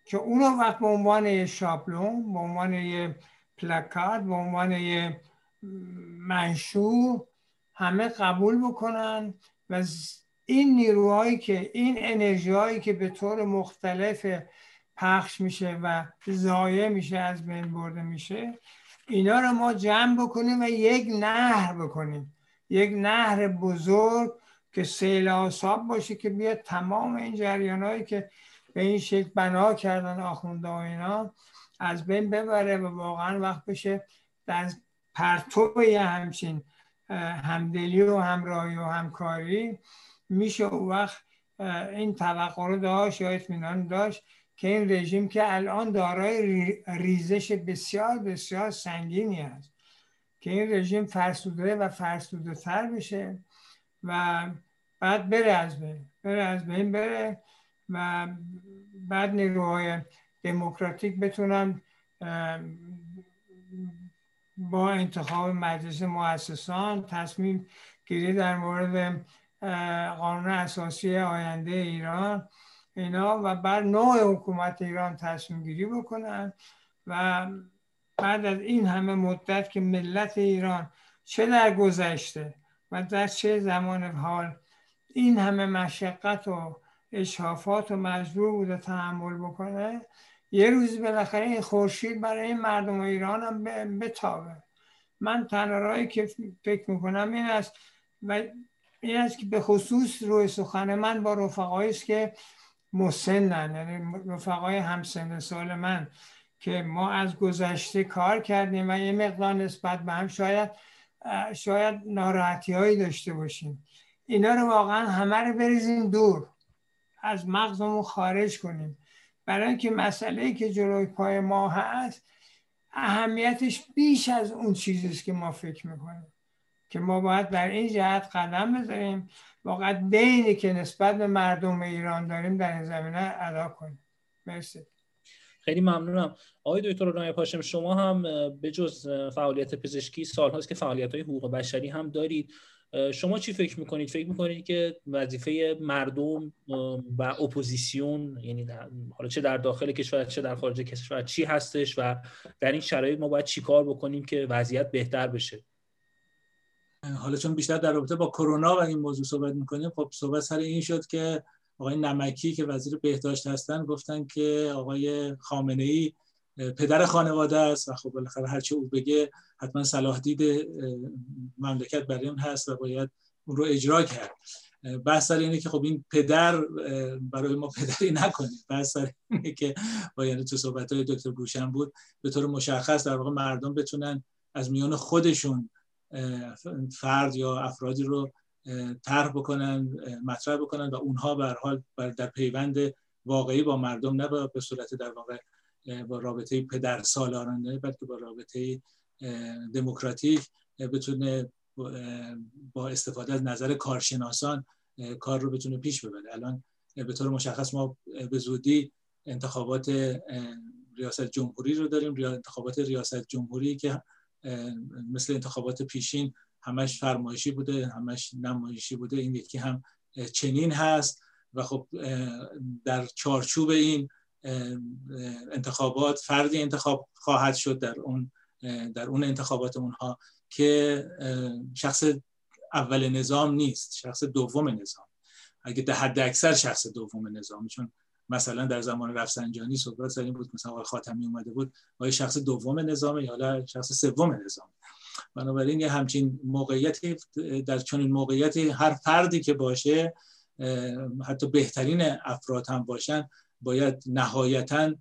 که اونو وقت به عنوان یه شابلون به عنوان یه پلکارد به عنوان یه منشور همه قبول بکنن و این نیروهایی که این انرژی هایی که به طور مختلف پخش میشه و ضایع میشه از بین برده میشه اینا رو ما جمع بکنیم و یک نهر بکنیم. یک نهر بزرگ که سیل آساب باشه که بیاد تمام این جریان هایی که به این شکل بنا کردن آخونده و اینا از بین ببره و واقعا وقت بشه در پرتو یه همچین همدلی و همراهی و همکاری میشه او وقت این توقع رو داشت یا اطمینان داشت که این رژیم که الان دارای ریزش بسیار بسیار سنگینی است که این رژیم فرسوده و فرسوده تر بشه و بعد بره از بین بره از بین بره و بعد نیروهای دموکراتیک بتونن با انتخاب مجلس مؤسسان تصمیم گیری در مورد قانون اساسی آینده ایران اینا و بعد نوع حکومت ایران تصمیم گیری بکنن و بعد از این همه مدت که ملت ایران چه در گذشته و در چه زمان حال این همه مشقت و اشرافات و مجبور بوده تحمل بکنه یه روز بالاخره این خورشید برای این مردم ایران هم بتابه. من تنها که فکر می‌کنم این است و این است که به خصوص روی سخن من با رفقایی است که مسنن یعنی رفقای همسن سال من که ما از گذشته کار کردیم و یه مقدار نسبت به هم شاید شاید ناراحتی هایی داشته باشیم. اینا رو واقعا همه رو بریزیم دور از مغزمون خارج کنیم. برای اینکه مسئله که جلوی پای ما هست اهمیتش بیش از اون چیزیست که ما فکر می‌کنیم. که ما باید در این جهت قدم بذاریم واقعا دینی که نسبت به مردم ایران داریم در این زمینه ادا کنیم. مرسی. خیلی ممنونم. آقای دکتر رونای پاشم شما هم به جز فعالیت پزشکی سالهاست که فعالیت های حقوق بشری هم دارید. شما چی فکر می‌کنید؟ فکر می‌کنید که وظیفه مردم و اپوزیسیون یعنی حالا چه در داخل کشور چه در خارج کشور چی هستش و در این شرایط ما باید چیکار بکنیم که وضعیت بهتر بشه؟ حالا چون بیشتر در رابطه با کرونا و این موضوع صحبت می‌کنیم خب صحبت سر این شد که آقای نمکی که وزیر بهداشت هستن گفتن که آقای خامنه ای پدر خانواده است و خب بالاخره هرچی او بگه حتما صلاح دید مملکت برای اون هست و باید اون رو اجرا کرد. بحث سر اینه که خب این پدر برای ما پدری نکنید. بحث سر اینه که با یعنی تو صحبت های دکتر گوشن بود به طور مشخص در واقع مردم بتونن از میان خودشون فرد یا افرادی رو طرح بکنن مطرح بکنن و اونها به حال در پیوند واقعی با مردم نه به صورت در واقع با رابطه پدر سالارانه بلکه با رابطه دموکراتیک بتونه با استفاده از نظر کارشناسان کار رو بتونه پیش ببره. الان به طور مشخص ما به زودی انتخابات ریاست جمهوری رو داریم. انتخابات ریاست جمهوری که مثل انتخابات پیشین همش فرمایشی بوده همش نمایشی بوده. این یکی هم چنین هست و خب در چارچوب این انتخابات فردی انتخاب خواهد شد در اون در اون انتخابات اونها که شخص اول نظام نیست شخص دوم نظام. اگه ده حد اکثر شخص دوم نظام چون مثلا در زمان رفسنجانی صحبت سر این بود مثلا آقای خاتمی اومده بود آیا شخص دوم نظام یا شخص سوم نظام بنابراین یه همچین موقعیتی در چنین موقعیتی هر فردی که باشه حتی بهترین افراد هم باشن باید نهایتا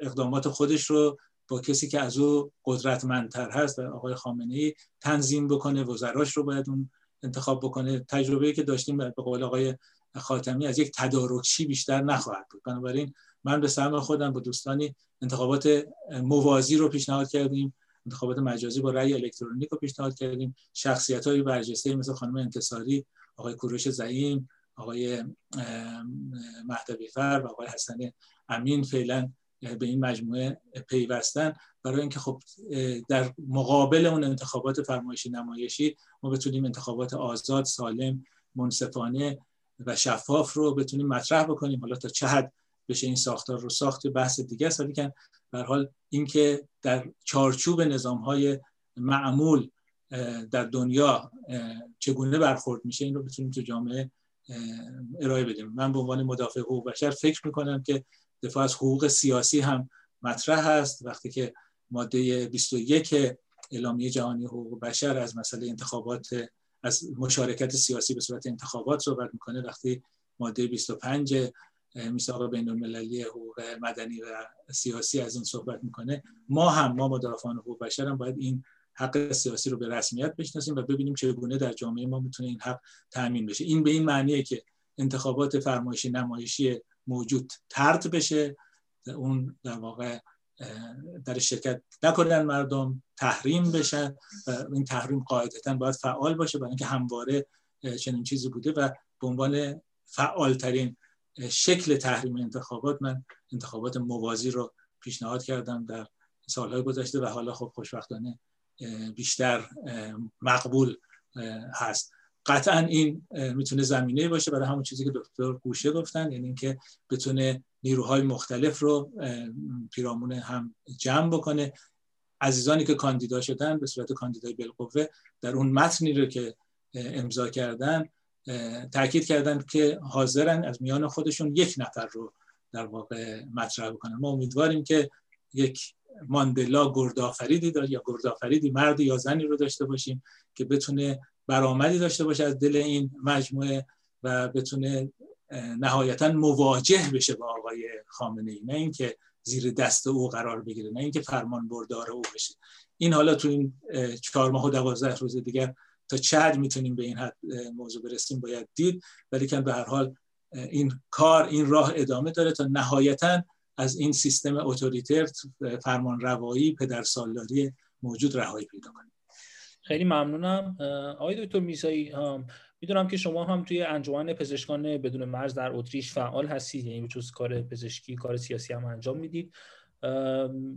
اقدامات خودش رو با کسی که از او قدرتمندتر هست و آقای خامنه ای تنظیم بکنه وزراش رو باید اون انتخاب بکنه. تجربه که داشتیم به قول آقای خاتمی از یک تدارکچی بیشتر نخواهد بود. بنابراین من به سهم خودم با دوستانی انتخابات موازی رو پیشنهاد کردیم انتخابات مجازی با رأی الکترونیک رو پیشنهاد کردیم. شخصیت های برجسته مثل خانم انتصاری آقای کوروش زعیم آقای مهدوی فر و آقای حسن امین فعلا به این مجموعه پیوستن. برای اینکه خب در مقابل اون انتخابات فرمایشی نمایشی ما بتونیم انتخابات آزاد سالم منصفانه و شفاف رو بتونیم مطرح بکنیم. حالا تا چه حد بشه این ساختار رو ساخت بحث دیگه است. ولی به حال اینکه در چارچوب نظام های معمول در دنیا چگونه برخورد میشه این رو بتونیم تو جامعه ارائه بدیم. من به عنوان مدافع حقوق بشر فکر می‌کنم که دفاع از حقوق سیاسی هم مطرح هست وقتی که ماده 21 اعلامیه جهانی حقوق بشر از مسئله انتخابات از مشارکت سیاسی به صورت انتخابات صحبت می‌کنه. وقتی ماده 25 میثاق بین المللی حقوق مدنی و سیاسی از این صحبت می‌کنه ما هم ما مدافعان حقوق بشر هم باید این حق سیاسی رو به رسمیت بشناسیم و ببینیم چگونه در جامعه ما می‌تونه این حق تامین بشه. این به این معنیه که انتخابات فرمایشی نمایشی موجود ترد بشه. اون در واقع در شرکت نکنن مردم تحریم بشن و این تحریم قاعدتا باید فعال باشه برای اینکه همواره چنین چیزی بوده و به عنوان فعالترین شکل تحریم انتخابات من انتخابات موازی رو پیشنهاد کردم در سالهای گذشته و حالا خب خوشبختانه بیشتر مقبول هست. قطعا این می‌تونه زمینه باشه برای همون چیزی که دکتر گوشه گفتن یعنی اینکه بتونه نیروهای مختلف رو پیرامون هم جمع بکنه. عزیزانی که کاندیدا شدن به صورت کاندیدای بالقوه در اون متنی رو که امضا کردن تاکید کردن که حاضرن از میان خودشون یک نفر رو در واقع مطرح بکنن. ما امیدواریم که یک ماندلا گردآفریدی یا گردآفریدی مردی یا زنی رو داشته باشیم که بتونه برآمدی داشته باشه از دل این مجموعه و بتونه نهایتا مواجه بشه با آقای خامنه ای نه اینکه زیر دست او قرار بگیره نه اینکه فرمان بردار او بشه. این حالا تو این چهار ماه و دوازده روز دیگر تا چه می‌تونیم به این حد موضوع برسیم باید دید. ولی که به هر حال این کار این راه ادامه داره تا نهایتا از این سیستم اتوریتر فرمان روایی پدر سالاری موجود رهایی پیدا کنیم خیلی ممنونم. آقای دکتر میسایی می‌دونم که شما هم توی انجمن پزشکان بدون مرز در اتریش فعال هستید یعنی چوز کار پزشکی کار سیاسی هم انجام می‌دید.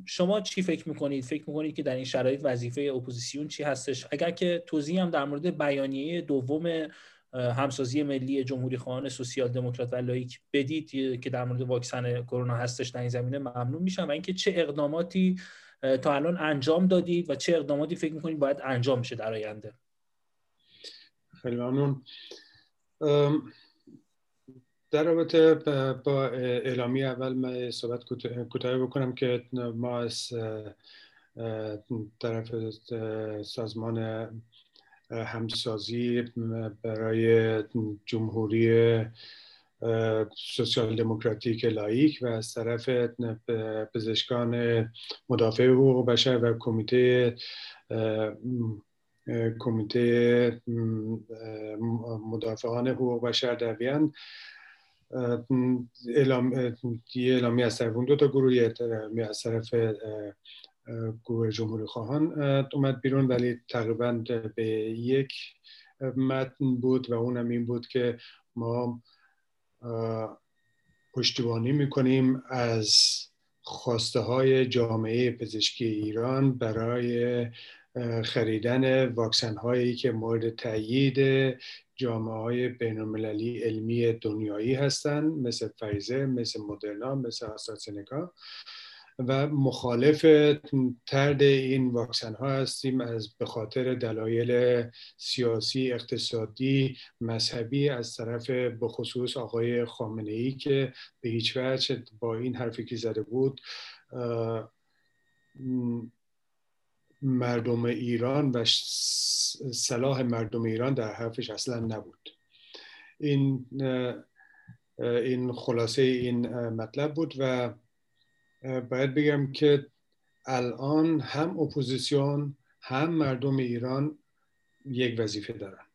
شما چی فکر می‌کنید؟ فکر می‌کنید که در این شرایط وظیفه اپوزیسیون چی هستش؟ اگر که توضیح هم در مورد بیانیه دوم همسازی ملی جمهوری خواهان سوسیال دموکرات و لائیک بدید که در مورد واکسن کرونا هستش در این زمینه ممنون میشم. و اینکه چه اقداماتی تا الان انجام دادید و چه اقداماتی فکر می‌کنید باید انجام بشه در آینده؟ خیلی ممنون. در رابطه با اعلامی اول من صحبت کوتاه بکنم که ما از طرف سازمان همسازی برای جمهوری سوسیال دموکراتیک لایک و از طرف پزشکان مدافع حقوق بشر و کمیته کمیته مدافعان حقوق بشر در وین اعلام یه اعلامی از طرف اون دو تا گروه از طرف گروه جمهوری خواهان اومد بیرون ولی تقریبا به یک متن بود و اونم این بود که ما پشتیبانی می‌کنیم از خواسته های جامعه پزشکی ایران برای خریدن واکسن هایی که مورد تایید جامعه های بین المللی علمی دنیایی هستند مثل فایزر مثل مدرنا مثل آسترازنکا. و مخالف ترد این واکسن ها هستیم از به خاطر دلایل سیاسی اقتصادی مذهبی از طرف بخصوص آقای خامنه ای که به هیچ وجه با این حرفی که زده بود مردم ایران و صلاح مردم ایران در حرفش اصلا نبود. این این خلاصه این مطلب بود و باید بگم که الان هم اپوزیسیون هم مردم ایران یک وظیفه دارن.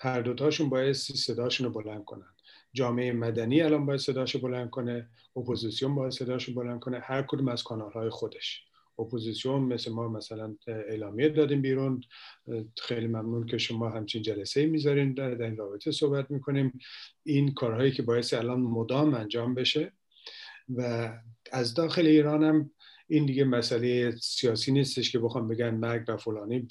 هر دوتاشون باید صداشون رو بلند کنن. جامعه مدنی الان باید صداش بلند کنه اپوزیسیون باید صداش بلند کنه هر کدوم از کانال های خودش. اپوزیسیون مثل ما مثلا اعلامیه دادیم بیرون. خیلی ممنون که شما همچین جلسه می‌ذارین در این رابطه صحبت می‌کنیم. این کارهایی که باعث الان مدام انجام بشه و از داخل ایران هم این دیگه مسئله سیاسی نیستش که بخوام بگن مرگ و فلانی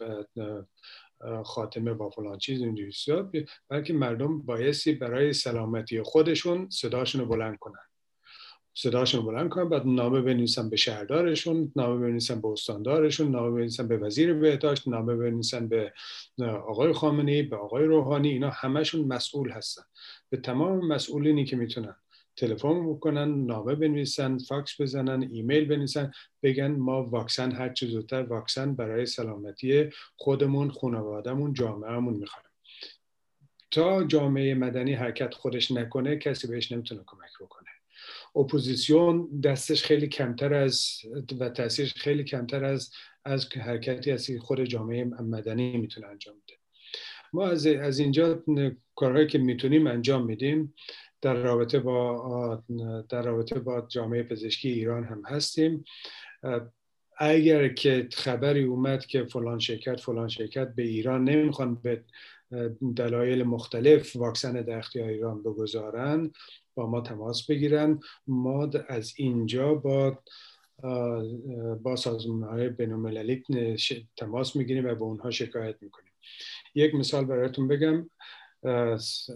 خاتمه با فلان چیز اینجوری. بلکه مردم بایستی برای سلامتی خودشون صداشون رو بلند کنن. صداشون بلند کنن بعد نامه بنویسن به شهردارشون نامه بنویسن به استاندارشون نامه بنویسن به وزیر بهداشت نامه بنویسن به آقای خامنه‌ای به آقای روحانی اینا همشون مسئول هستن. به تمام مسئولینی که می‌تونن. تلفن بکنن نامه بنویسن فاکس بزنن ایمیل بنویسن بگن ما واکسن هر چه زودتر واکسن برای سلامتی خودمون خانوادهمون جامعهمون می‌خوایم. تا جامعه مدنی حرکت خودش نکنه کسی بهش نمی‌تونه کمک بکنه. اپوزیسیون دستش خیلی کمتر از و تاثیرش خیلی کمتر از از حرکتی از خود جامعه مدنی می‌تونه انجام بده. ما از, از اینجا کارهایی که می‌تونیم انجام میدیم. در رابطه با در رابطه با جامعه پزشکی ایران هم هستیم. اگر که خبری اومد که فلان شرکت فلان شرکت به ایران نمی‌خوان به دلایل مختلف واکسن در اختیار ایران بگذارن با ما تماس بگیرن ما از اینجا با با سازمان های بین تماس می‌گیریم و به اونها شکایت می‌کنیم. یک مثال براتون بگم.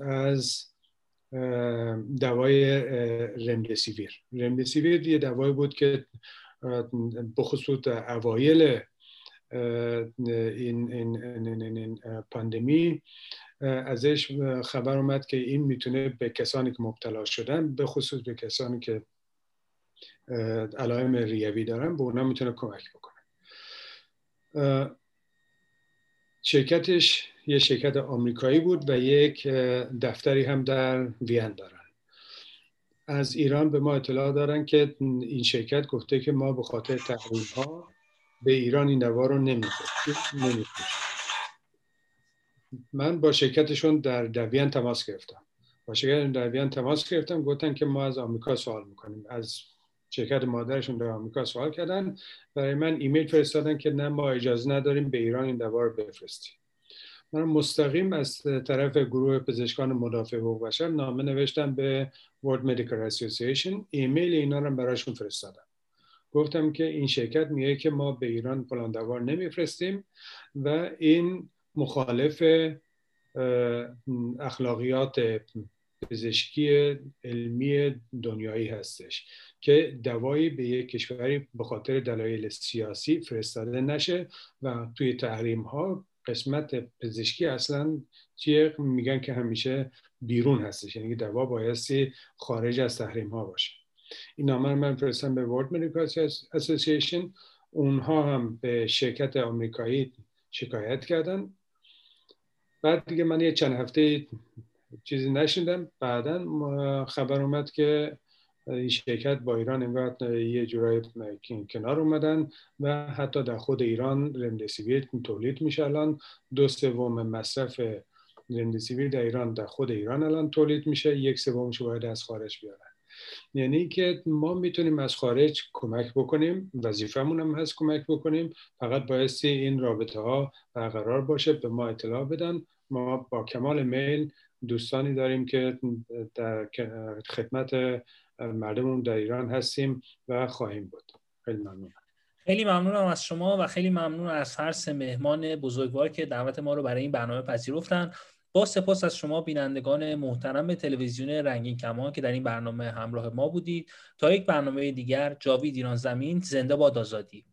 از دوای رمدسیویر رمدسیویر یه دوایی بود که بخصوص اوایل این, این, این, این پاندمی ازش خبر اومد که این می‌تونه به کسانی که مبتلا شدن به خصوص به کسانی که علائم ریوی دارن به اونا می‌تونه کمک بکنه. شرکتش یه شرکت آمریکایی بود و یک دفتری هم در وین دارن. از ایران به ما اطلاع دارن که این شرکت گفته که ما به خاطر تحریم ها به ایران این دوا رو نمیفروشیم من با شرکتشون در دوین تماس گرفتم. با شرکت دوین تماس گرفتم گفتن که ما از آمریکا سوال می‌کنیم. از شرکت مادرشون در آمریکا سوال کردن. برای من ایمیل فرستادن که نه ما اجازه نداریم به ایران این دوا رو بفرستیم. من مستقیم از طرف گروه پزشکان مدافع حقوق بشر نامه نوشتم به World Medical Association. ایمیل اینا رو براشون فرستادم. گفتم که این شرکت میگه که ما به ایران فلان دوا نمیفرستیم و این مخالف اخلاقیات پزشکی علمی دنیایی هستش که دوایی به یک کشوری به خاطر دلایل سیاسی فرستاده نشه و توی تحریم ها قسمت پزشکی اصلا چیه؟ میگن که همیشه بیرون هستش یعنی دوا بایستی خارج از تحریم ها باشه. این نامه من فرستم به World Medical Association. اونها هم به شرکت آمریکایی شکایت کردن. بعد دیگه من یه چند هفته چیزی نشیدم بعدا خبر اومد که این شرکت با ایران انگار یه جورای کنار اومدن و حتی در خود ایران رمدسیویر تولید میشه الان. دو سوم مصرف رمدسیویر در ایران در خود ایران الان تولید میشه. یک سومش باید از خارج بیارن. یعنی که ما می‌تونیم از خارج کمک بکنیم. وظیفمون هم هست کمک بکنیم. فقط بایستی این رابطه ها برقرار باشه به ما اطلاع بدن. ما با کمال میل دوستانی داریم که در خدمت مردمون در ایران هستیم و خواهیم بود. خیلی ممنون. خیلی ممنونم از شما و خیلی ممنون از هر سه مهمان بزرگوار که دعوت ما رو برای این برنامه پذیرفتن. با سپاس از شما بینندگان محترم تلویزیون رنگین کمان که در این برنامه همراه ما بودید. تا یک برنامه دیگر جاوید ایران زمین زنده باد آزادی.